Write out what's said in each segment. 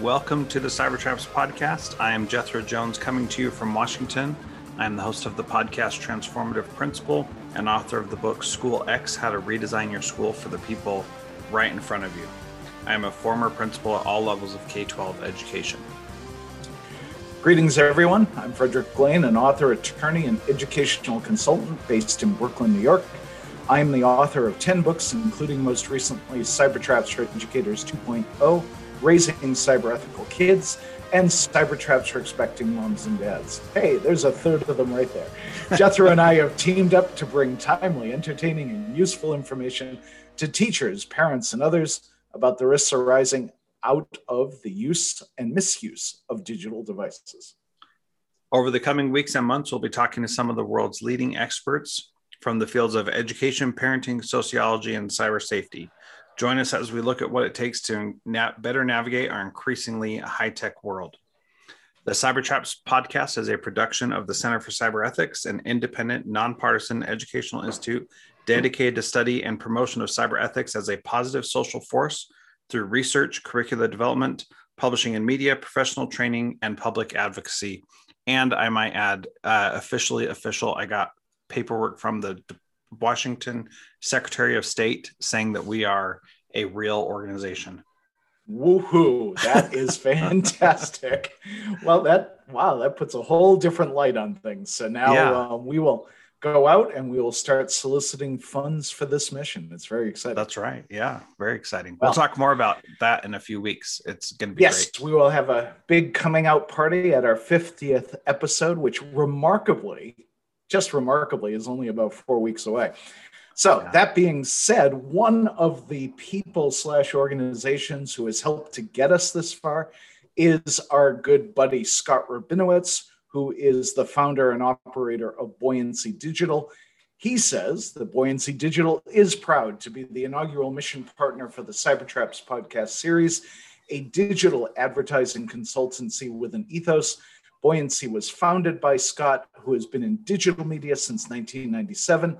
Welcome to the Cybertraps podcast. I am Jethro Jones coming to you from Washington. I am the host of the podcast Transformative Principal and author of the book School X How to Redesign Your School for the People Right in Front of You. I am a former principal at all levels of K 12 education. Greetings, everyone. I'm Frederick Lane, an author, attorney, and educational consultant based in Brooklyn, New York. I am the author of 10 books, including most recently Cybertraps for Educators 2.0 raising cyber ethical kids, and cyber traps for expecting moms and dads. Hey, there's a third of them right there. Jethro and I have teamed up to bring timely, entertaining, and useful information to teachers, parents, and others about the risks arising out of the use and misuse of digital devices. Over the coming weeks and months, we'll be talking to some of the world's leading experts from the fields of education, parenting, sociology, and cyber safety. Join us as we look at what it takes to na- better navigate our increasingly high tech world. The Cybertraps podcast is a production of the Center for Cyber Ethics, an independent, nonpartisan educational institute dedicated to study and promotion of cyber ethics as a positive social force through research, curricula development, publishing and media, professional training, and public advocacy. And I might add, uh, officially official, I got paperwork from the Washington Secretary of State saying that we are a real organization. Woohoo! That is fantastic. well, that wow, that puts a whole different light on things. So now yeah. um, we will go out and we will start soliciting funds for this mission. It's very exciting. That's right. Yeah, very exciting. Well, we'll talk more about that in a few weeks. It's going to be yes. Great. We will have a big coming out party at our 50th episode, which remarkably just remarkably is only about four weeks away. So yeah. that being said, one of the people slash organizations who has helped to get us this far is our good buddy Scott Rabinowitz, who is the founder and operator of Buoyancy Digital. He says that Buoyancy Digital is proud to be the inaugural mission partner for the Cybertraps podcast series, a digital advertising consultancy with an ethos Buoyancy was founded by Scott, who has been in digital media since 1997,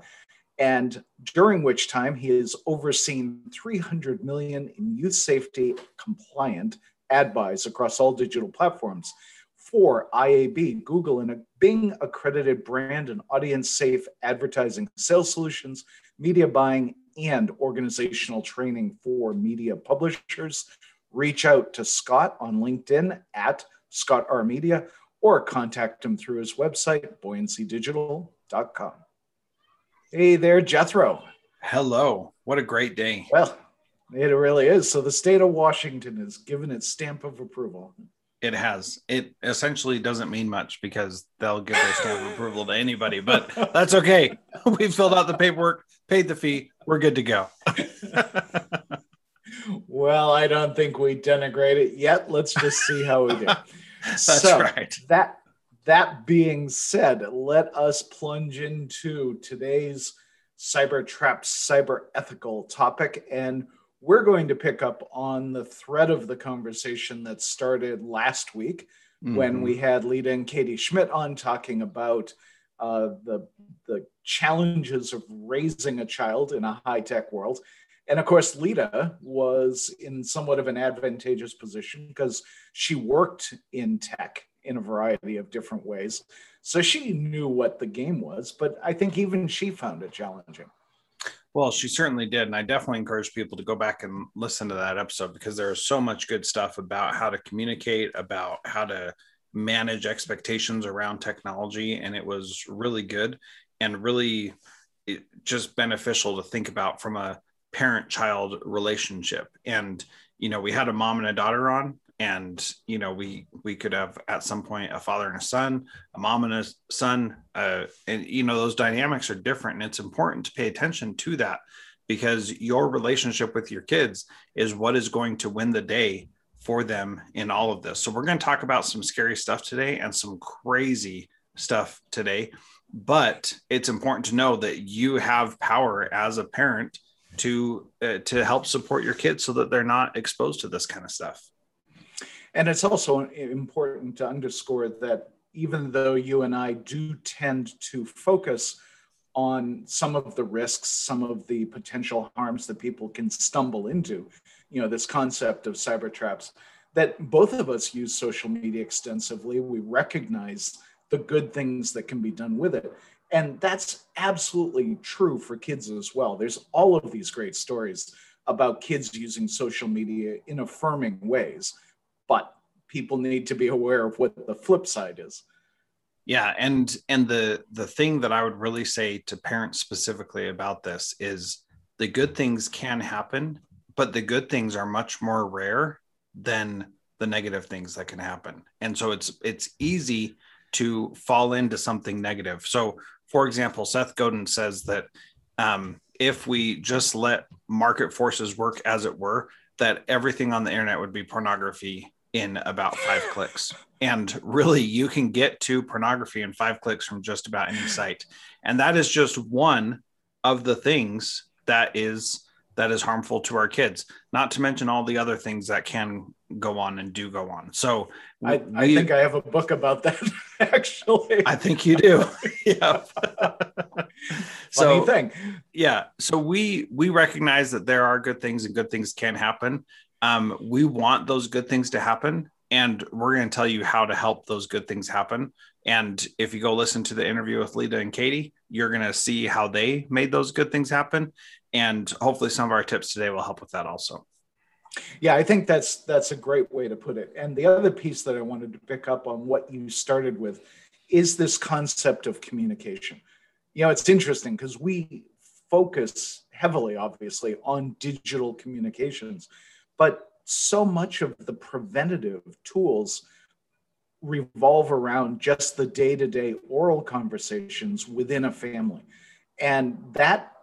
and during which time he has overseen 300 million in youth safety compliant ad buys across all digital platforms for IAB, Google, and a Bing accredited brand and audience safe advertising sales solutions, media buying, and organizational training for media publishers. Reach out to Scott on LinkedIn at Scott R Media or contact him through his website, buoyancydigital.com. Hey there, Jethro. Hello. What a great day. Well, it really is. So the state of Washington has given its stamp of approval. It has. It essentially doesn't mean much because they'll give their stamp of approval to anybody, but that's okay. We filled out the paperwork, paid the fee. We're good to go. well, I don't think we denigrate it yet. Let's just see how we do. That's so, right. That that being said, let us plunge into today's cyber trap, cyber ethical topic, and we're going to pick up on the thread of the conversation that started last week mm-hmm. when we had Lita and Katie Schmidt on talking about uh, the the challenges of raising a child in a high tech world. And of course, Lita was in somewhat of an advantageous position because she worked in tech in a variety of different ways. So she knew what the game was, but I think even she found it challenging. Well, she certainly did. And I definitely encourage people to go back and listen to that episode because there is so much good stuff about how to communicate, about how to manage expectations around technology. And it was really good and really just beneficial to think about from a parent child relationship. And you know we had a mom and a daughter on and you know we we could have at some point a father and a son a mom and a son uh, and you know those dynamics are different and it's important to pay attention to that because your relationship with your kids is what is going to win the day for them in all of this. So we're going to talk about some scary stuff today and some crazy stuff today but it's important to know that you have power as a parent to uh, to help support your kids so that they're not exposed to this kind of stuff and it's also important to underscore that even though you and I do tend to focus on some of the risks, some of the potential harms that people can stumble into, you know, this concept of cyber traps, that both of us use social media extensively. We recognize the good things that can be done with it. And that's absolutely true for kids as well. There's all of these great stories about kids using social media in affirming ways, but people need to be aware of what the flip side is. Yeah, and and the the thing that I would really say to parents specifically about this is the good things can happen, but the good things are much more rare than the negative things that can happen. And so it's it's easy to fall into something negative. So, for example, Seth Godin says that um, if we just let market forces work as it were, that everything on the internet would be pornography in about five clicks. And really, you can get to pornography in five clicks from just about any site. And that is just one of the things that is that is harmful to our kids not to mention all the other things that can go on and do go on. So i, I think i have a book about that actually. I think you do. Yeah. So thing. yeah. So we we recognize that there are good things and good things can happen. Um, we want those good things to happen and we're going to tell you how to help those good things happen. And if you go listen to the interview with Lita and Katie, you're going to see how they made those good things happen. And hopefully, some of our tips today will help with that also. Yeah, I think that's that's a great way to put it. And the other piece that I wanted to pick up on what you started with is this concept of communication. You know, it's interesting because we focus heavily, obviously, on digital communications, but so much of the preventative tools revolve around just the day to day oral conversations within a family. And that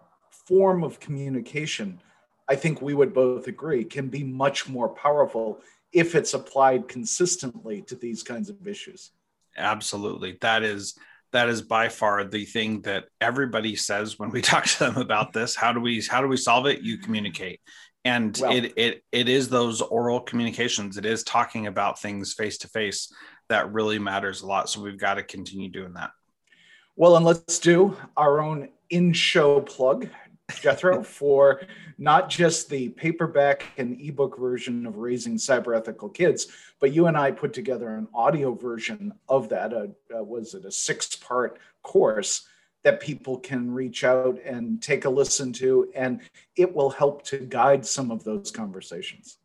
form of communication, I think we would both agree, can be much more powerful if it's applied consistently to these kinds of issues. Absolutely. That is that is by far the thing that everybody says when we talk to them about this how do we how do we solve it you communicate and well, it it it is those oral communications it is talking about things face to face that really matters a lot. So we've got to continue doing that. Well, and let's do our own in show plug, Jethro, for not just the paperback and ebook version of Raising Cyber Ethical Kids, but you and I put together an audio version of that. Uh, uh, was it a six part course? that people can reach out and take a listen to, and it will help to guide some of those conversations.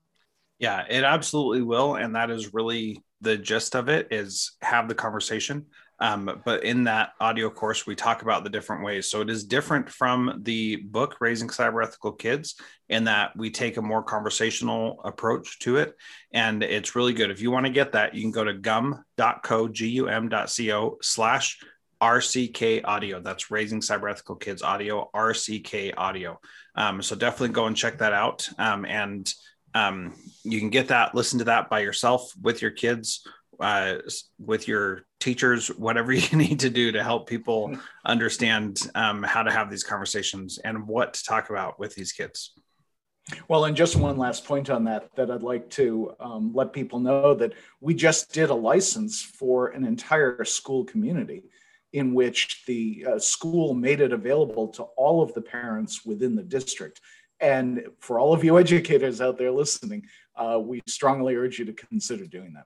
Yeah, it absolutely will. And that is really the gist of it is have the conversation. Um, but in that audio course, we talk about the different ways. So it is different from the book, Raising Cyber Ethical Kids, in that we take a more conversational approach to it. And it's really good. If you want to get that, you can go to gum.co, G-U-M.co slash RCK audio. That's Raising Cyber Ethical Kids audio, RCK audio. Um, so definitely go and check that out. Um, and um, you can get that, listen to that by yourself with your kids, uh, with your teachers, whatever you need to do to help people understand um, how to have these conversations and what to talk about with these kids. Well, and just one last point on that, that I'd like to um, let people know that we just did a license for an entire school community in which the uh, school made it available to all of the parents within the district. And for all of you educators out there listening, uh, we strongly urge you to consider doing that.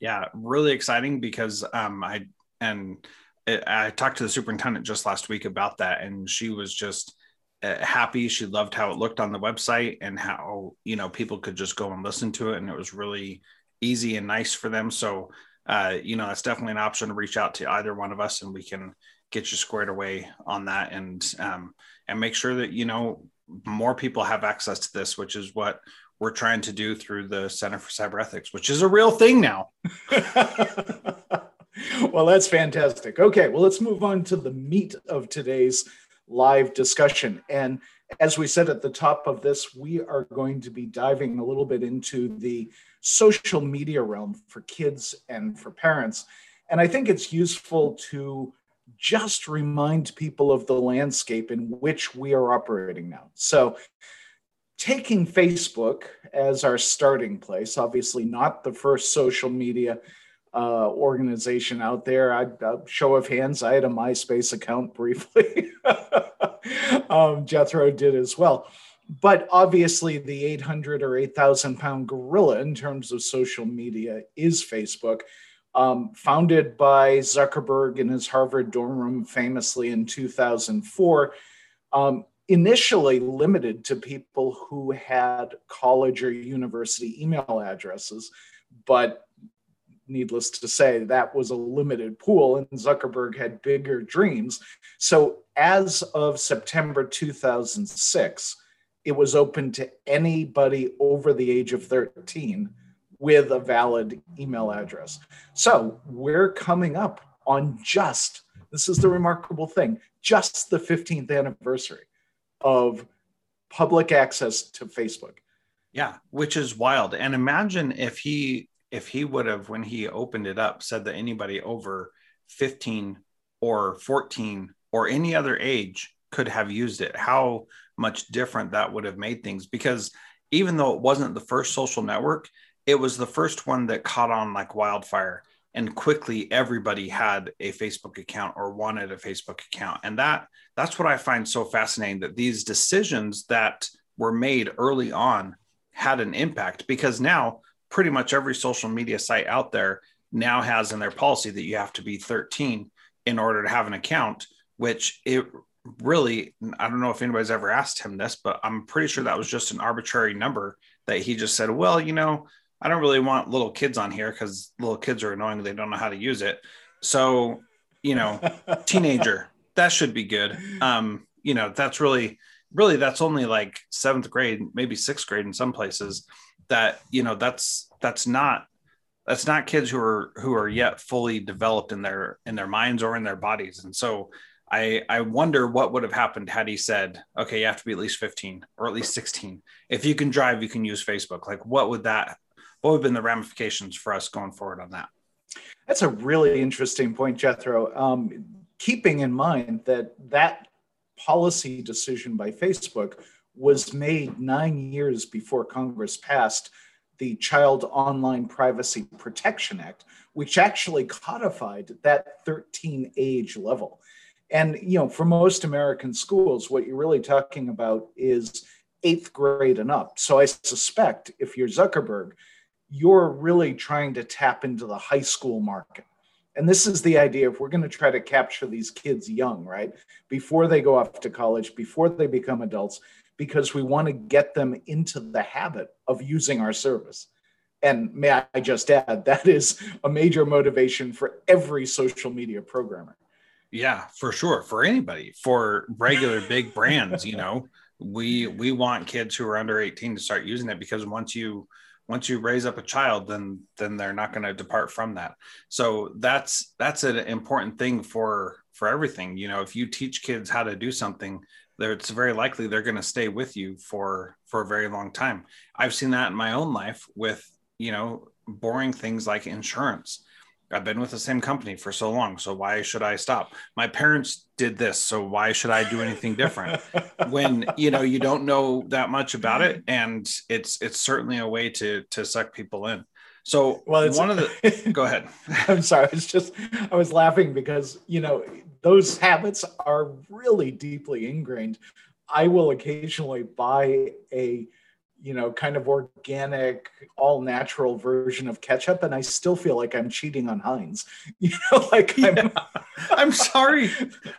Yeah, really exciting because um, I and I talked to the superintendent just last week about that, and she was just uh, happy. She loved how it looked on the website and how you know people could just go and listen to it, and it was really easy and nice for them. So uh, you know, it's definitely an option to reach out to either one of us, and we can get you squared away on that, and um, and make sure that you know more people have access to this, which is what we're trying to do through the Center for Cyber Ethics, which is a real thing now. well, that's fantastic. Okay, well, let's move on to the meat of today's live discussion. And as we said at the top of this, we are going to be diving a little bit into the social media realm for kids and for parents. And I think it's useful to just remind people of the landscape in which we are operating now. So, taking Facebook as our starting place, obviously not the first social media uh, organization out there. I, uh, show of hands, I had a MySpace account briefly. um, Jethro did as well. but obviously, the 800 or 8,000 pound gorilla in terms of social media is Facebook. Um, founded by Zuckerberg in his Harvard dorm room famously in 2004, um, initially limited to people who had college or university email addresses. But needless to say, that was a limited pool, and Zuckerberg had bigger dreams. So, as of September 2006, it was open to anybody over the age of 13 with a valid email address. So, we're coming up on just this is the remarkable thing just the 15th anniversary of public access to Facebook. Yeah, which is wild. And imagine if he if he would have, when he opened it up, said that anybody over 15 or 14 or any other age could have used it, how much different that would have made things. Because even though it wasn't the first social network, it was the first one that caught on like wildfire. And quickly everybody had a Facebook account or wanted a Facebook account. And that that's what I find so fascinating that these decisions that were made early on had an impact because now pretty much every social media site out there now has in their policy that you have to be 13 in order to have an account, which it really, I don't know if anybody's ever asked him this, but I'm pretty sure that was just an arbitrary number that he just said, well, you know, I don't really want little kids on here because little kids are annoying. They don't know how to use it. So, you know, teenager, that should be good. Um, you know, that's really, really, that's only like seventh grade, maybe sixth grade in some places that you know that's that's not that's not kids who are who are yet fully developed in their in their minds or in their bodies and so i i wonder what would have happened had he said okay you have to be at least 15 or at least 16 if you can drive you can use facebook like what would that what have been the ramifications for us going forward on that that's a really interesting point jethro um, keeping in mind that that policy decision by facebook was made nine years before Congress passed the Child Online Privacy Protection Act, which actually codified that 13 age level. And, you know, for most American schools, what you're really talking about is eighth grade and up. So I suspect if you're Zuckerberg, you're really trying to tap into the high school market. And this is the idea if we're going to try to capture these kids young, right? Before they go off to college, before they become adults, because we want to get them into the habit of using our service. And may I just add, that is a major motivation for every social media programmer. Yeah, for sure. For anybody, for regular big brands, you know, we we want kids who are under 18 to start using it because once you once you raise up a child then then they're not going to depart from that. So that's that's an important thing for for everything. You know if you teach kids how to do something it's very likely they're going to stay with you for for a very long time. I've seen that in my own life with you know boring things like insurance i've been with the same company for so long so why should i stop my parents did this so why should i do anything different when you know you don't know that much about it and it's it's certainly a way to to suck people in so well, it's one of the. go ahead. I'm sorry. It's just I was laughing because you know those habits are really deeply ingrained. I will occasionally buy a you know, kind of organic, all natural version of ketchup, and I still feel like I'm cheating on Heinz. You know, like I'm, yeah. I'm sorry,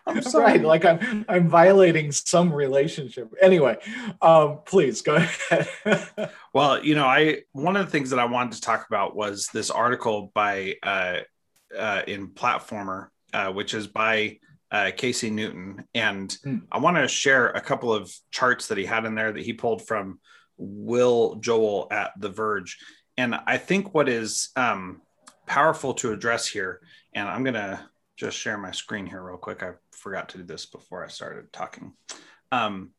I'm sorry, right, like I'm I'm violating some relationship. Anyway, um, please go ahead. well, you know, I one of the things that I wanted to talk about was this article by uh, uh, in Platformer, uh, which is by uh, Casey Newton, and hmm. I want to share a couple of charts that he had in there that he pulled from Will Joel at The Verge. And I think what is um, powerful to address here, and I'm going to just share my screen here real quick. I forgot to do this before I started talking. Um,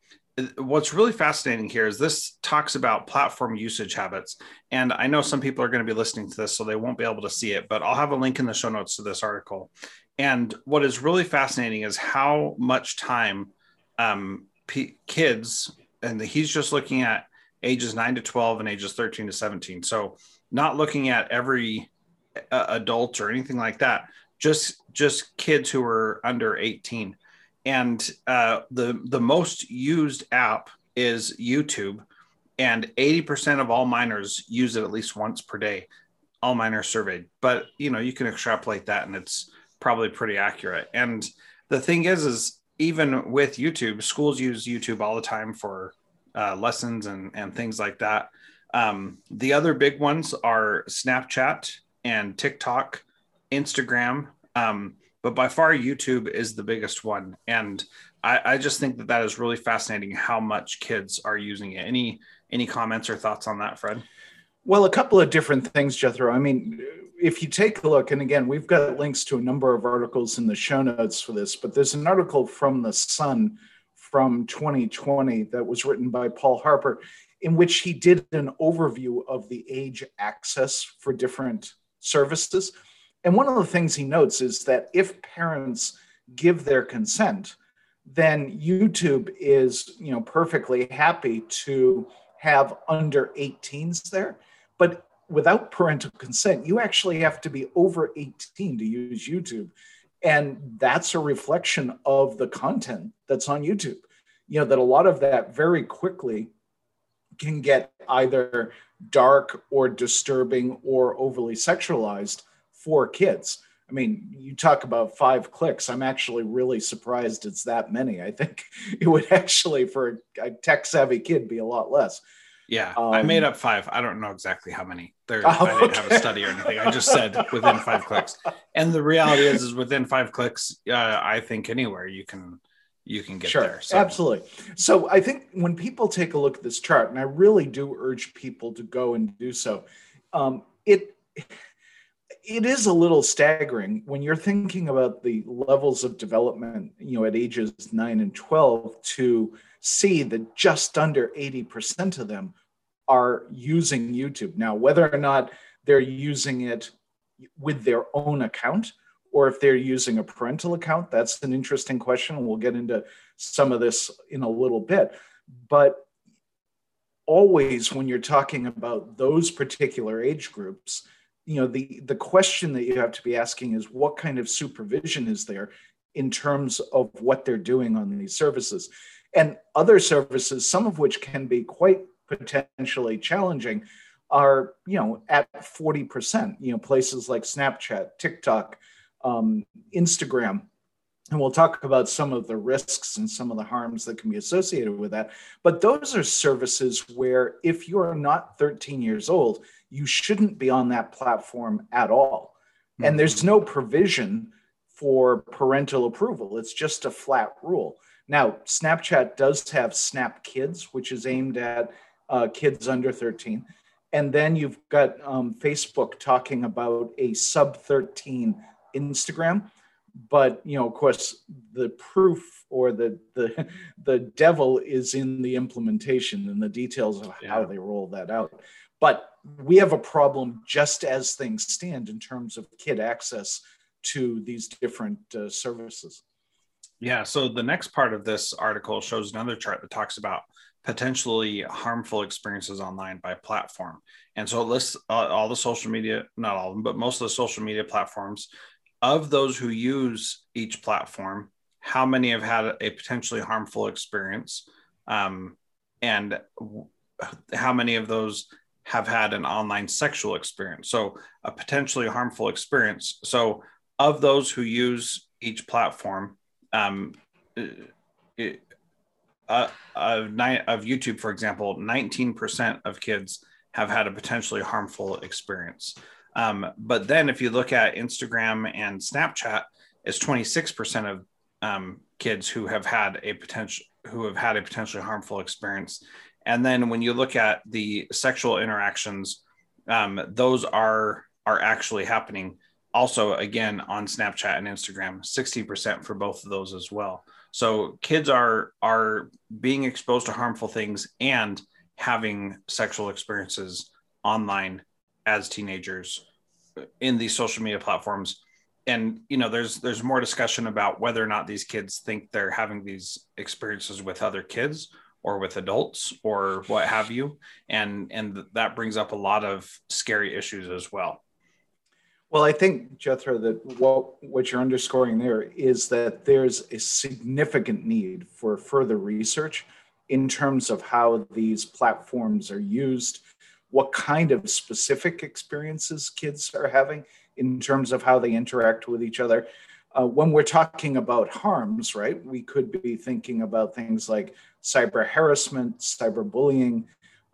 what's really fascinating here is this talks about platform usage habits. And I know some people are going to be listening to this, so they won't be able to see it, but I'll have a link in the show notes to this article. And what is really fascinating is how much time um, p- kids, and he's just looking at ages 9 to 12 and ages 13 to 17 so not looking at every uh, adult or anything like that just just kids who are under 18 and uh, the the most used app is YouTube, and 80% of all minors use it at least once per day. All minors surveyed, but you know you can extrapolate that, and it's probably pretty accurate. And the thing is, is even with YouTube, schools use YouTube all the time for uh, lessons and and things like that. Um, the other big ones are Snapchat and TikTok, Instagram. Um, but by far, YouTube is the biggest one. And I, I, just think that that is really fascinating how much kids are using it. Any any comments or thoughts on that, Fred? Well, a couple of different things, Jethro. I mean, if you take a look, and again, we've got links to a number of articles in the show notes for this, but there's an article from the Sun from 2020 that was written by Paul Harper, in which he did an overview of the age access for different services. And one of the things he notes is that if parents give their consent, then YouTube is, you know, perfectly happy to have under 18s there. But without parental consent, you actually have to be over 18 to use YouTube. And that's a reflection of the content that's on YouTube. You know, that a lot of that very quickly can get either dark or disturbing or overly sexualized for kids. I mean, you talk about five clicks. I'm actually really surprised it's that many. I think it would actually, for a tech savvy kid, be a lot less. Yeah, um, I made up five. I don't know exactly how many. There, oh, I didn't have a study or anything. I just said within five clicks. And the reality is, is within five clicks, uh, I think anywhere you can you can get sure, there. So. Absolutely. So I think when people take a look at this chart, and I really do urge people to go and do so, um, it it is a little staggering when you're thinking about the levels of development, you know, at ages nine and 12 to see that just under 80% of them are using YouTube. Now, whether or not they're using it with their own account or if they're using a parental account, that's an interesting question. We'll get into some of this in a little bit. But always, when you're talking about those particular age groups, you know the the question that you have to be asking is what kind of supervision is there in terms of what they're doing on these services? And other services some of which can be quite potentially challenging are you know at 40% you know places like snapchat tiktok um, instagram. And we'll talk about some of the risks and some of the harms that can be associated with that. But those are services where if you're not 13 years old you shouldn't be on that platform at all. Mm-hmm. And there's no provision for parental approval. It's just a flat rule. Now, Snapchat does have Snap Kids, which is aimed at uh, kids under 13. And then you've got um, Facebook talking about a sub 13 Instagram. But you know, of course, the proof or the the the devil is in the implementation and the details of yeah. how they roll that out. But we have a problem just as things stand in terms of kid access to these different uh, services. Yeah. So the next part of this article shows another chart that talks about potentially harmful experiences online by platform. And so it lists uh, all the social media, not all of them, but most of the social media platforms. Of those who use each platform, how many have had a potentially harmful experience? Um, and how many of those have had an online sexual experience. So, a potentially harmful experience. So, of those who use each platform, um, it, uh, of, of YouTube, for example, 19% of kids have had a potentially harmful experience. Um, but then, if you look at Instagram and Snapchat, it's 26% of um, kids who have had a potential who have had a potentially harmful experience and then when you look at the sexual interactions, um, those are are actually happening also again on Snapchat and Instagram, 60% for both of those as well. So kids are are being exposed to harmful things and having sexual experiences online as teenagers in these social media platforms and you know there's there's more discussion about whether or not these kids think they're having these experiences with other kids or with adults or what have you and and that brings up a lot of scary issues as well well i think jethro that what what you're underscoring there is that there's a significant need for further research in terms of how these platforms are used, what kind of specific experiences kids are having in terms of how they interact with each other. Uh, when we're talking about harms, right, we could be thinking about things like cyber harassment, cyberbullying.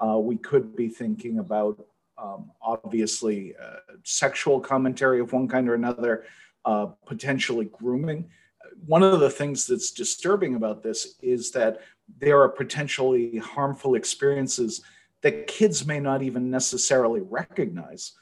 Uh, we could be thinking about um, obviously uh, sexual commentary of one kind or another, uh, potentially grooming. One of the things that's disturbing about this is that there are potentially harmful experiences that kids may not even necessarily recognize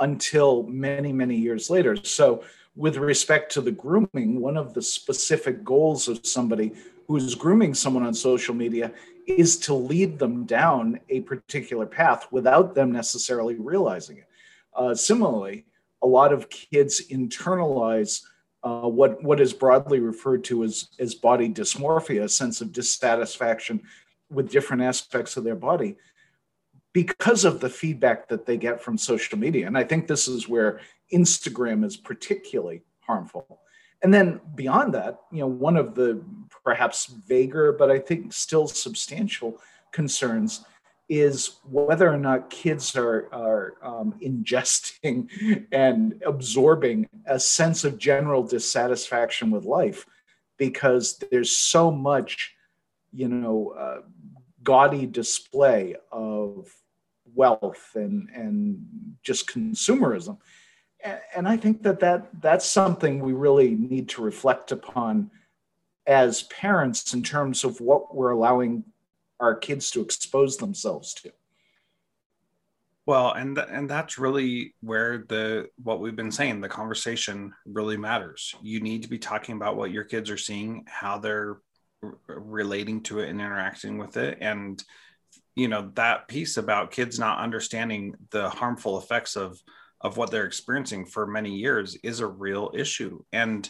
until many, many years later. So, with respect to the grooming, one of the specific goals of somebody who's grooming someone on social media is to lead them down a particular path without them necessarily realizing it. Uh, similarly, a lot of kids internalize uh, what what is broadly referred to as as body dysmorphia, a sense of dissatisfaction with different aspects of their body, because of the feedback that they get from social media. And I think this is where Instagram is particularly harmful. And then beyond that, you know, one of the perhaps vaguer, but I think still substantial concerns is whether or not kids are, are um, ingesting and absorbing a sense of general dissatisfaction with life because there's so much, you know, uh, gaudy display of wealth and, and just consumerism and I think that, that that's something we really need to reflect upon as parents in terms of what we're allowing our kids to expose themselves to. Well, and th- and that's really where the what we've been saying, the conversation really matters. You need to be talking about what your kids are seeing, how they're r- relating to it and interacting with it and you know that piece about kids not understanding the harmful effects of of what they're experiencing for many years is a real issue. And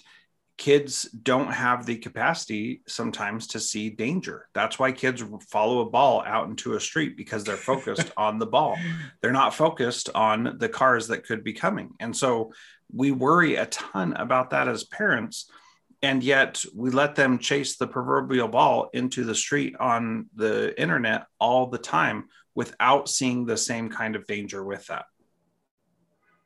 kids don't have the capacity sometimes to see danger. That's why kids follow a ball out into a street because they're focused on the ball. They're not focused on the cars that could be coming. And so we worry a ton about that as parents. And yet we let them chase the proverbial ball into the street on the internet all the time without seeing the same kind of danger with that.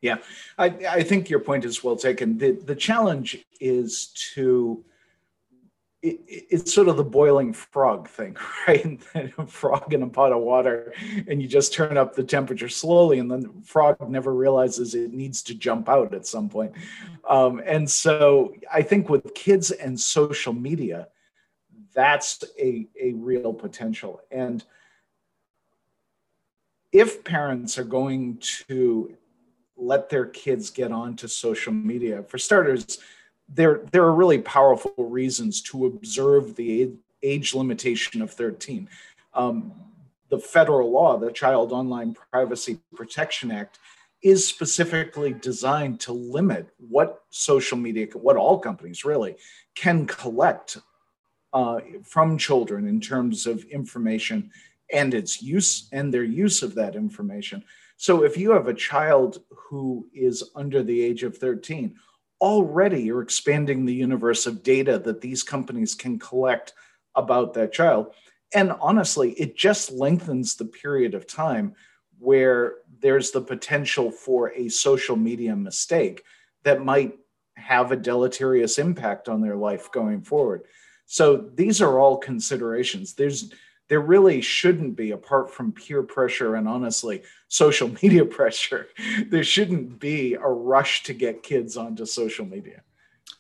Yeah, I, I think your point is well taken. The, the challenge is to, it, it's sort of the boiling frog thing, right? a frog in a pot of water, and you just turn up the temperature slowly, and then the frog never realizes it needs to jump out at some point. Um, and so I think with kids and social media, that's a, a real potential. And if parents are going to let their kids get onto social media. For starters, there there are really powerful reasons to observe the age limitation of 13. Um, the federal law, the Child Online Privacy Protection Act, is specifically designed to limit what social media, what all companies really can collect uh, from children in terms of information and its use and their use of that information. So if you have a child who is under the age of 13, already you're expanding the universe of data that these companies can collect about that child. And honestly, it just lengthens the period of time where there's the potential for a social media mistake that might have a deleterious impact on their life going forward. So these are all considerations. There's there really shouldn't be, apart from peer pressure and honestly social media pressure, there shouldn't be a rush to get kids onto social media.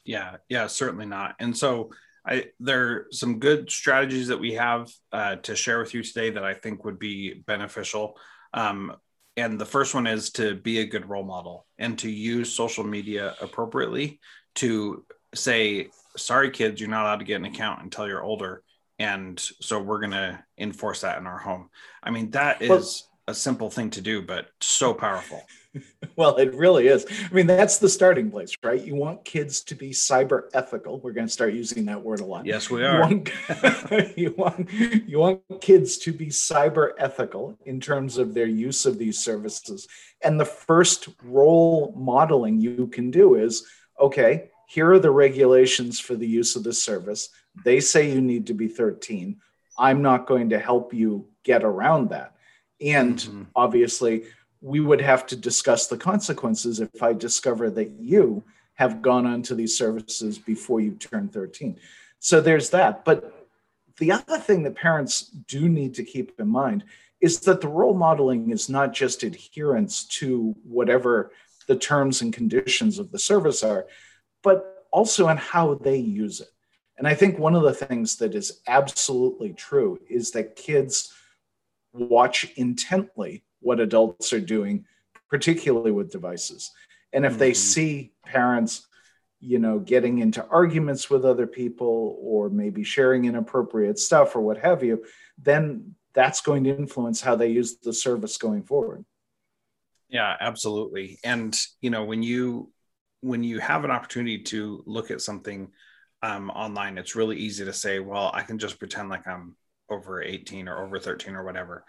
Yeah, yeah, certainly not. And so I, there are some good strategies that we have uh, to share with you today that I think would be beneficial. Um, and the first one is to be a good role model and to use social media appropriately to say, sorry, kids, you're not allowed to get an account until you're older and so we're going to enforce that in our home. I mean that is well, a simple thing to do but so powerful. Well it really is. I mean that's the starting place right? You want kids to be cyber ethical. We're going to start using that word a lot. Yes we are. you want, you want, you want kids to be cyber ethical in terms of their use of these services. And the first role modeling you can do is okay here are the regulations for the use of this service they say you need to be 13. I'm not going to help you get around that. And mm-hmm. obviously, we would have to discuss the consequences if I discover that you have gone onto these services before you turn 13. So there's that. But the other thing that parents do need to keep in mind is that the role modeling is not just adherence to whatever the terms and conditions of the service are, but also on how they use it. And I think one of the things that is absolutely true is that kids watch intently what adults are doing, particularly with devices. And if mm-hmm. they see parents, you know, getting into arguments with other people or maybe sharing inappropriate stuff or what have you, then that's going to influence how they use the service going forward. Yeah, absolutely. And you know, when you when you have an opportunity to look at something um, online, it's really easy to say, well, I can just pretend like I'm over 18 or over 13 or whatever.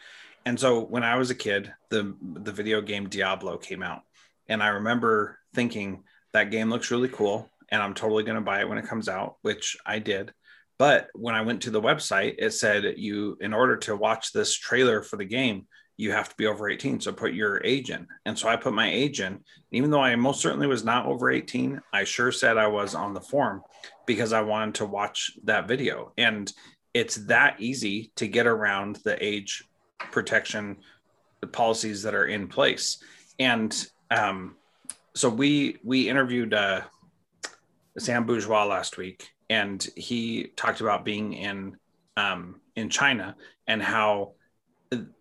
And so when I was a kid, the the video game Diablo came out, and I remember thinking that game looks really cool, and I'm totally going to buy it when it comes out, which I did. But when I went to the website, it said you, in order to watch this trailer for the game, you have to be over 18. So put your age in. And so I put my age in. Even though I most certainly was not over 18, I sure said I was on the form because I wanted to watch that video. And it's that easy to get around the age protection the policies that are in place. And um, so we we interviewed uh, Sam Bourgeois last week, and he talked about being in um, in China and how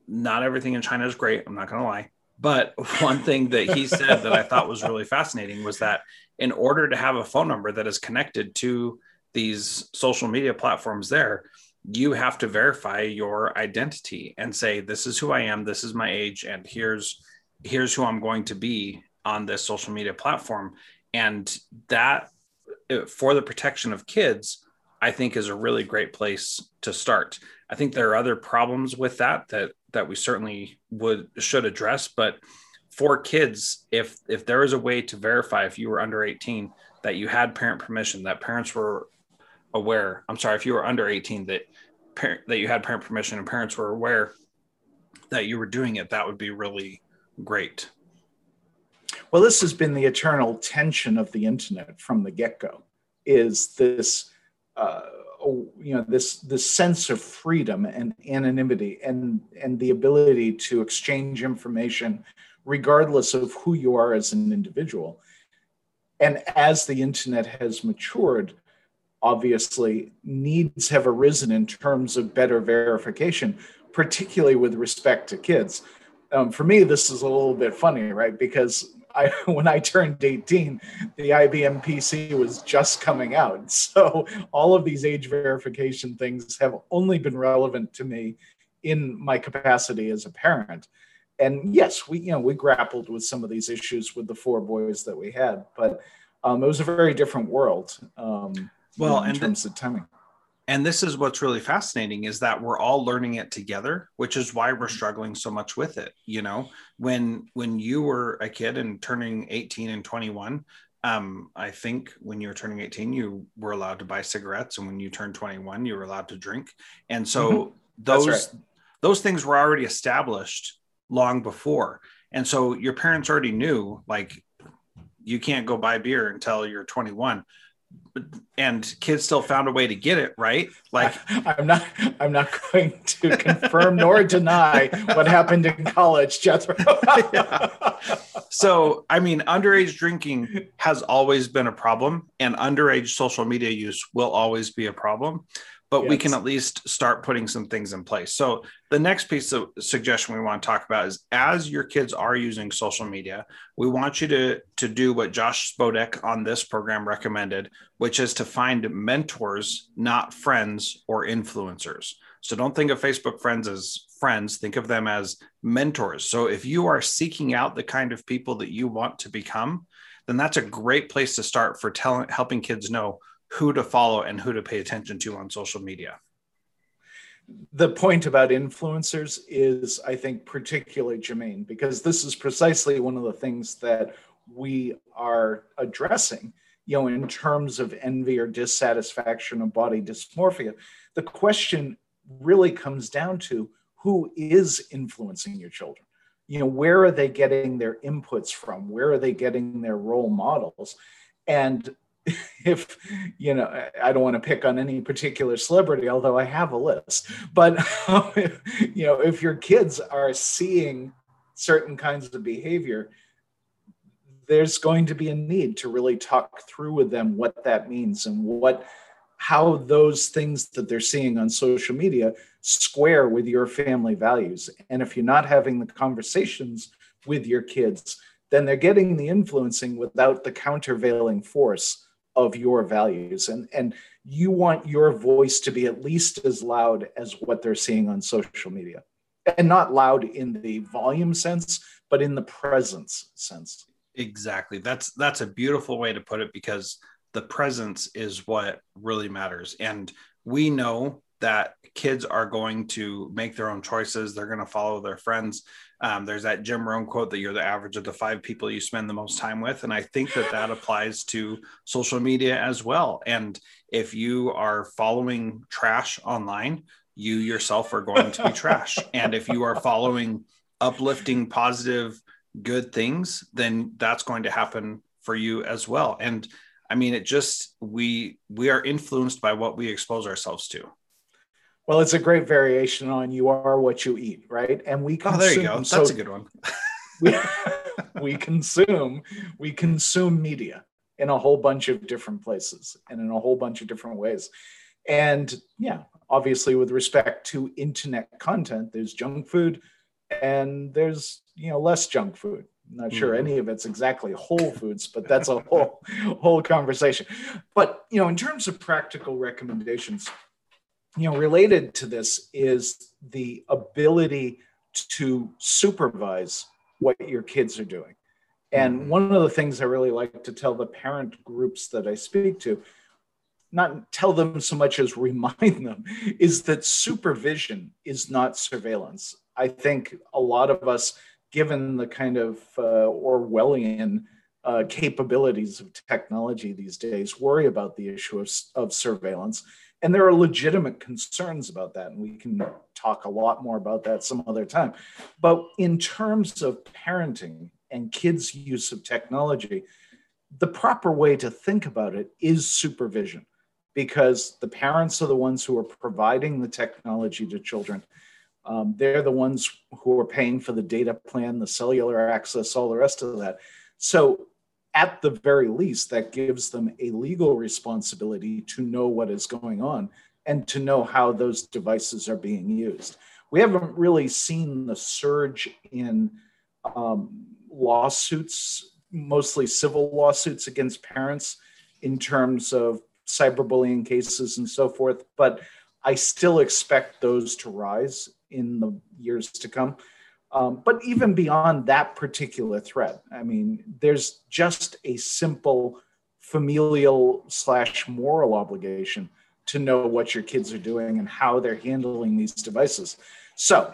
not everything in China is great. I'm not going to lie. But one thing that he said that I thought was really fascinating was that in order to have a phone number that is connected to these social media platforms there, you have to verify your identity and say this is who I am, this is my age and here's here's who I'm going to be on this social media platform and that for the protection of kids I think is a really great place to start. I think there are other problems with that that that we certainly would should address, but for kids, if if there is a way to verify if you were under 18 that you had parent permission, that parents were aware. I'm sorry, if you were under 18 that parent that you had parent permission and parents were aware that you were doing it, that would be really great. Well, this has been the eternal tension of the internet from the get-go. Is this uh, you know this this sense of freedom and anonymity and and the ability to exchange information regardless of who you are as an individual. And as the internet has matured obviously needs have arisen in terms of better verification particularly with respect to kids. Um, for me this is a little bit funny right? Because I, when I turned 18, the IBM PC was just coming out. So all of these age verification things have only been relevant to me in my capacity as a parent. And yes, we you know we grappled with some of these issues with the four boys that we had, but um, it was a very different world. Um, well, in terms of timing and this is what's really fascinating is that we're all learning it together which is why we're mm-hmm. struggling so much with it you know when when you were a kid and turning 18 and 21 um, i think when you were turning 18 you were allowed to buy cigarettes and when you turned 21 you were allowed to drink and so mm-hmm. those right. those things were already established long before and so your parents already knew like you can't go buy beer until you're 21 and kids still found a way to get it right? Like I, am not i'm not going to confirm nor deny what happened in college jethro. Yeah. so i mean underage drinking has always been a problem and underage social media use will always be a problem but yes. we can at least start putting some things in place. So the next piece of suggestion we want to talk about is as your kids are using social media, we want you to to do what Josh Spodek on this program recommended, which is to find mentors, not friends or influencers. So don't think of Facebook friends as friends, think of them as mentors. So if you are seeking out the kind of people that you want to become, then that's a great place to start for telling helping kids know who to follow and who to pay attention to on social media. The point about influencers is, I think, particularly germane because this is precisely one of the things that we are addressing, you know, in terms of envy or dissatisfaction of body dysmorphia. The question really comes down to who is influencing your children. You know, where are they getting their inputs from? Where are they getting their role models? And if you know i don't want to pick on any particular celebrity although i have a list. But you know if your kids are seeing certain kinds of behavior there's going to be a need to really talk through with them what that means and what how those things that they're seeing on social media square with your family values. And if you're not having the conversations with your kids then they're getting the influencing without the countervailing force of your values. And and you want your voice to be at least as loud as what they're seeing on social media. And not loud in the volume sense but in the presence sense. Exactly. That's that's a beautiful way to put it because the presence is what really matters. And we know that kids are going to make their own choices. They're going to follow their friends um, there's that Jim Rohn quote that you're the average of the five people you spend the most time with. And I think that that applies to social media as well. And if you are following trash online, you yourself are going to be trash. And if you are following uplifting, positive, good things, then that's going to happen for you as well. And I mean, it just, we, we are influenced by what we expose ourselves to. Well, it's a great variation on "You are what you eat," right? And we consume, oh, there you go. That's so a good one. we, we consume we consume media in a whole bunch of different places and in a whole bunch of different ways. And yeah, obviously, with respect to internet content, there's junk food and there's you know less junk food. I'm not sure mm-hmm. any of it's exactly whole foods, but that's a whole whole conversation. But you know, in terms of practical recommendations, you know, related to this is the ability to supervise what your kids are doing. And mm-hmm. one of the things I really like to tell the parent groups that I speak to, not tell them so much as remind them, is that supervision is not surveillance. I think a lot of us, given the kind of uh, Orwellian uh, capabilities of technology these days, worry about the issue of, of surveillance and there are legitimate concerns about that. And we can talk a lot more about that some other time. But in terms of parenting and kids' use of technology, the proper way to think about it is supervision because the parents are the ones who are providing the technology to children. Um, they're the ones who are paying for the data plan, the cellular access, all the rest of that. So at the very least, that gives them a legal responsibility to know what is going on and to know how those devices are being used. We haven't really seen the surge in um, lawsuits, mostly civil lawsuits against parents in terms of cyberbullying cases and so forth, but I still expect those to rise in the years to come. Um, but even beyond that particular threat, I mean, there's just a simple familial slash moral obligation to know what your kids are doing and how they're handling these devices. So,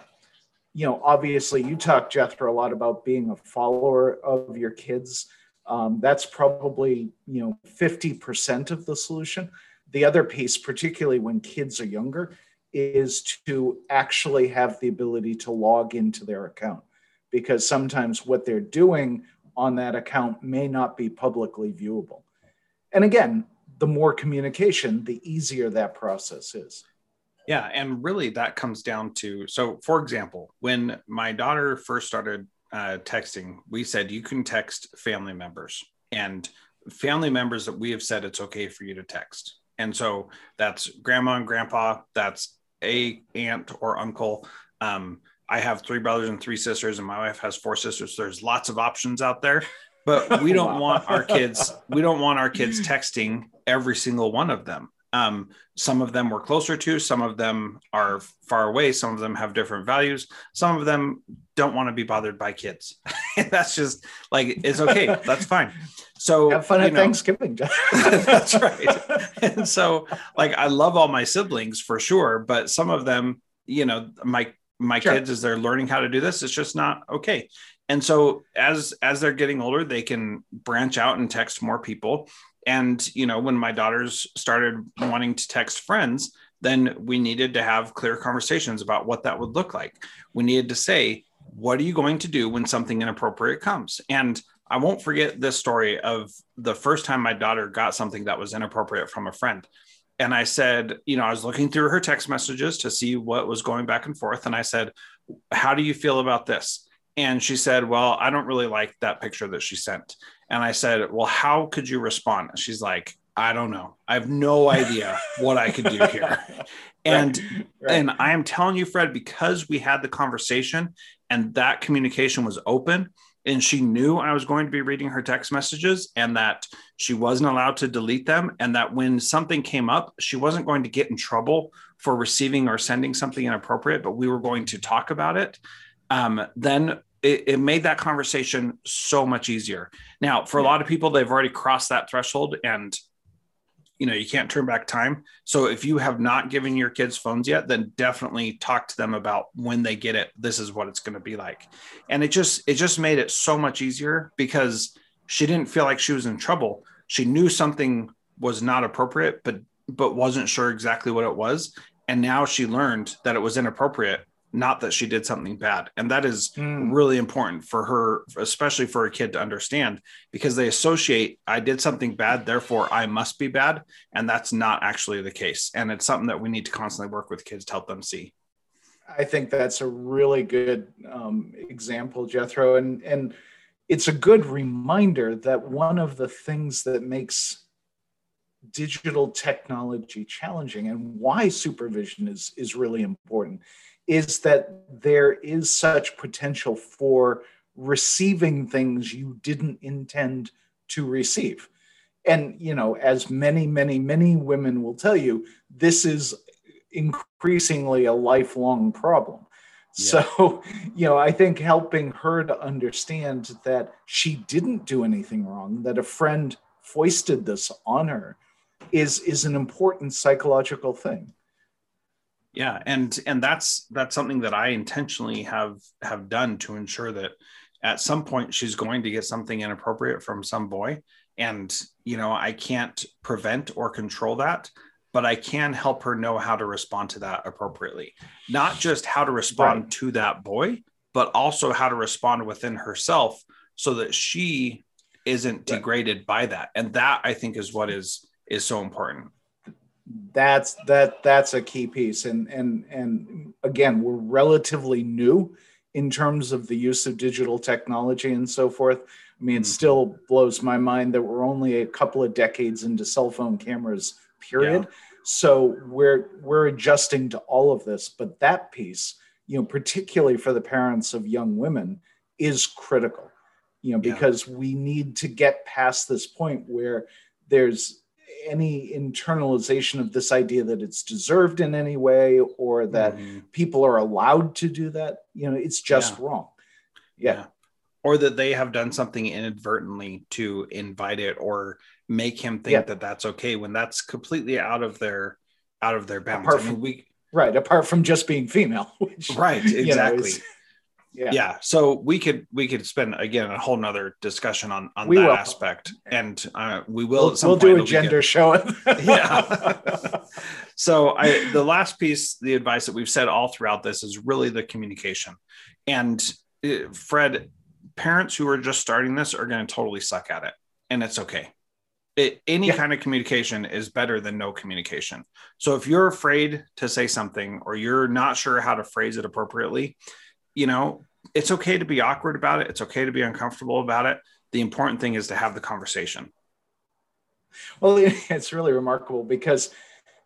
you know, obviously, you talk, Jethro, a lot about being a follower of your kids. Um, that's probably, you know, 50% of the solution. The other piece, particularly when kids are younger, is to actually have the ability to log into their account because sometimes what they're doing on that account may not be publicly viewable. And again, the more communication, the easier that process is. Yeah. And really, that comes down to so, for example, when my daughter first started uh, texting, we said you can text family members and family members that we have said it's okay for you to text. And so that's grandma and grandpa, that's a aunt or uncle. Um, I have three brothers and three sisters, and my wife has four sisters. So there's lots of options out there, but we don't wow. want our kids. We don't want our kids texting every single one of them. Um, some of them we're closer to, some of them are far away, some of them have different values, some of them don't want to be bothered by kids. that's just like it's okay. That's fine. So have fun at know, Thanksgiving. that's right. And so, like, I love all my siblings for sure, but some of them, you know, my my sure. kids as they're learning how to do this, it's just not okay. And so, as as they're getting older, they can branch out and text more people. And you know, when my daughters started wanting to text friends, then we needed to have clear conversations about what that would look like. We needed to say, what are you going to do when something inappropriate comes? And I won't forget this story of the first time my daughter got something that was inappropriate from a friend. And I said, you know, I was looking through her text messages to see what was going back and forth. And I said, How do you feel about this? And she said, Well, I don't really like that picture that she sent. And I said, Well, how could you respond? She's like, I don't know. I have no idea what I could do here. And right, right. and I am telling you, Fred, because we had the conversation and that communication was open, and she knew I was going to be reading her text messages and that she wasn't allowed to delete them. And that when something came up, she wasn't going to get in trouble for receiving or sending something inappropriate, but we were going to talk about it. Um, then it, it, made that conversation so much easier. Now, for a lot of people, they've already crossed that threshold and you know you can't turn back time. So if you have not given your kids phones yet then definitely talk to them about when they get it this is what it's going to be like. And it just it just made it so much easier because she didn't feel like she was in trouble. She knew something was not appropriate but but wasn't sure exactly what it was. And now she learned that it was inappropriate not that she did something bad. And that is mm. really important for her, especially for a kid to understand because they associate, I did something bad, therefore I must be bad. And that's not actually the case. And it's something that we need to constantly work with kids to help them see. I think that's a really good um, example, Jethro. And, and it's a good reminder that one of the things that makes digital technology challenging and why supervision is, is really important is that there is such potential for receiving things you didn't intend to receive. And, you know, as many, many, many women will tell you, this is increasingly a lifelong problem. Yeah. So, you know, I think helping her to understand that she didn't do anything wrong, that a friend foisted this on her is is an important psychological thing yeah and and that's that's something that i intentionally have have done to ensure that at some point she's going to get something inappropriate from some boy and you know i can't prevent or control that but i can help her know how to respond to that appropriately not just how to respond right. to that boy but also how to respond within herself so that she isn't degraded right. by that and that i think is what is is so important that's that that's a key piece and and and again we're relatively new in terms of the use of digital technology and so forth i mean it mm-hmm. still blows my mind that we're only a couple of decades into cell phone cameras period yeah. so we're we're adjusting to all of this but that piece you know particularly for the parents of young women is critical you know because yeah. we need to get past this point where there's any internalization of this idea that it's deserved in any way or that mm-hmm. people are allowed to do that you know it's just yeah. wrong yeah. yeah. or that they have done something inadvertently to invite it or make him think yeah. that that's okay when that's completely out of their out of their bounds apart from, I mean, we right apart from just being female which, right exactly you know, yeah. yeah. So we could we could spend again a whole nother discussion on on we that will. aspect. And uh, we will we'll, we'll do a gender get, show. Yeah. So i the last piece the advice that we've said all throughout this is really the communication. And uh, fred parents who are just starting this are going to totally suck at it and it's okay. It, any yeah. kind of communication is better than no communication. So if you're afraid to say something or you're not sure how to phrase it appropriately you know, it's okay to be awkward about it. It's okay to be uncomfortable about it. The important thing is to have the conversation. Well, it's really remarkable because,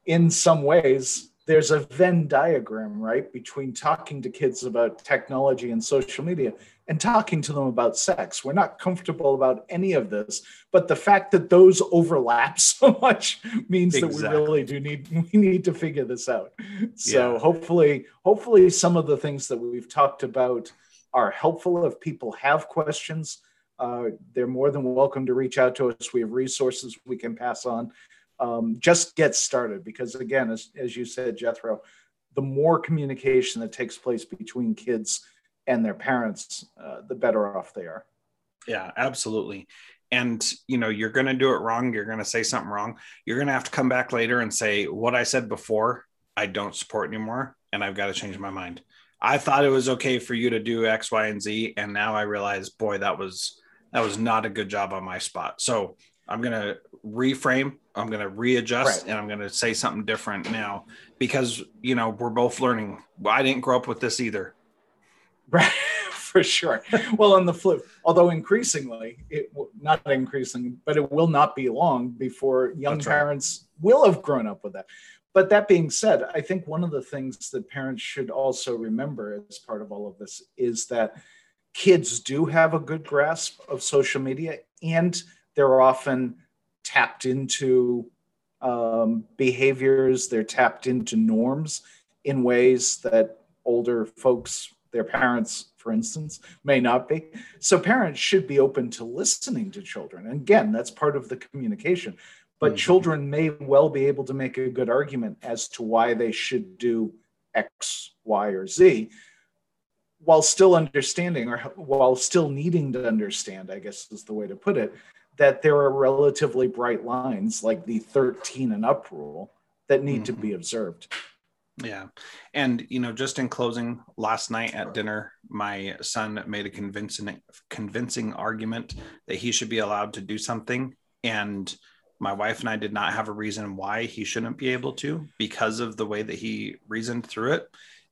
in some ways, there's a Venn diagram, right, between talking to kids about technology and social media and talking to them about sex. We're not comfortable about any of this, but the fact that those overlap so much means exactly. that we really do need we need to figure this out. So yeah. hopefully, hopefully some of the things that we've talked about are helpful if people have questions. Uh, they're more than welcome to reach out to us. We have resources we can pass on. Um, just get started because again, as, as you said, Jethro, the more communication that takes place between kids and their parents, uh, the better off they are. Yeah, absolutely. And you know, you're going to do it wrong. You're going to say something wrong. You're going to have to come back later and say what I said before I don't support anymore and I've got to change my mind. I thought it was okay for you to do X, Y, and Z. And now I realize, boy, that was that was not a good job on my spot. So I'm gonna reframe, I'm gonna readjust, right. and I'm gonna say something different now because you know we're both learning. I didn't grow up with this either. Right for sure. well, on the flip, although increasingly, it not increasing, but it will not be long before young That's parents right. will have grown up with that. But that being said, I think one of the things that parents should also remember as part of all of this is that kids do have a good grasp of social media and they're often tapped into um, behaviors, they're tapped into norms in ways that older folks, their parents, for instance, may not be. So parents should be open to listening to children. And again, that's part of the communication. But mm-hmm. children may well be able to make a good argument as to why they should do X, Y, or Z while still understanding or while still needing to understand, I guess is the way to put it, that there are relatively bright lines like the 13 and up rule that need mm-hmm. to be observed. Yeah. And, you know, just in closing, last night at dinner, my son made a convincing, convincing argument that he should be allowed to do something. And my wife and I did not have a reason why he shouldn't be able to because of the way that he reasoned through it.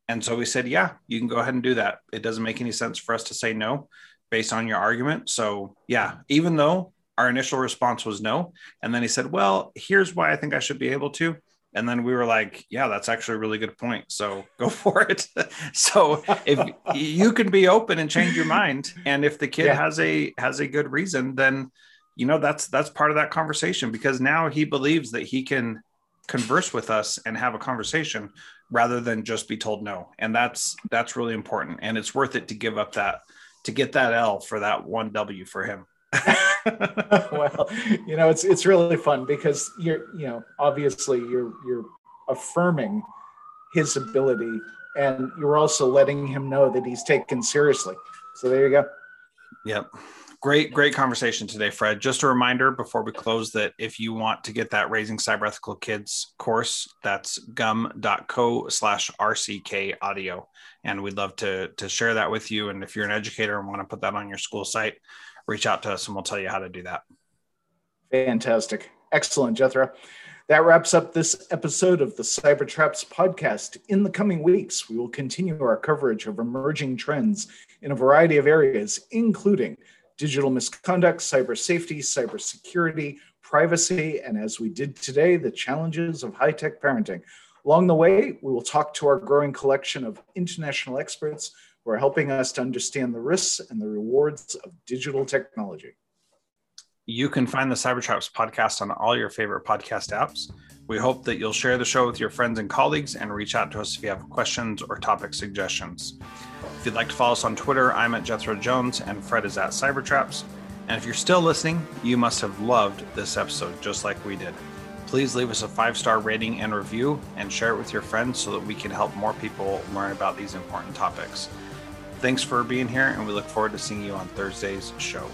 And so we said, yeah, you can go ahead and do that. It doesn't make any sense for us to say no based on your argument. So, yeah, even though our initial response was no. And then he said, well, here's why I think I should be able to. And then we were like, yeah, that's actually a really good point. So go for it. so if you can be open and change your mind, and if the kid yeah. has a has a good reason, then you know that's that's part of that conversation because now he believes that he can converse with us and have a conversation rather than just be told no and that's that's really important and it's worth it to give up that to get that l for that one w for him well you know it's it's really fun because you're you know obviously you're you're affirming his ability and you're also letting him know that he's taken seriously so there you go yep Great, great conversation today, Fred. Just a reminder before we close that if you want to get that Raising Cyber Ethical Kids course, that's gum.co slash RCK audio. And we'd love to, to share that with you. And if you're an educator and want to put that on your school site, reach out to us and we'll tell you how to do that. Fantastic. Excellent, Jethro. That wraps up this episode of the Cyber Traps podcast. In the coming weeks, we will continue our coverage of emerging trends in a variety of areas, including digital misconduct, cyber safety, cyber security, privacy, and as we did today, the challenges of high tech parenting. Along the way, we will talk to our growing collection of international experts who are helping us to understand the risks and the rewards of digital technology. You can find the Cybertraps podcast on all your favorite podcast apps. We hope that you'll share the show with your friends and colleagues and reach out to us if you have questions or topic suggestions. If you'd like to follow us on Twitter, I'm at Jethro Jones and Fred is at Cybertraps. And if you're still listening, you must have loved this episode just like we did. Please leave us a five star rating and review and share it with your friends so that we can help more people learn about these important topics. Thanks for being here, and we look forward to seeing you on Thursday's show.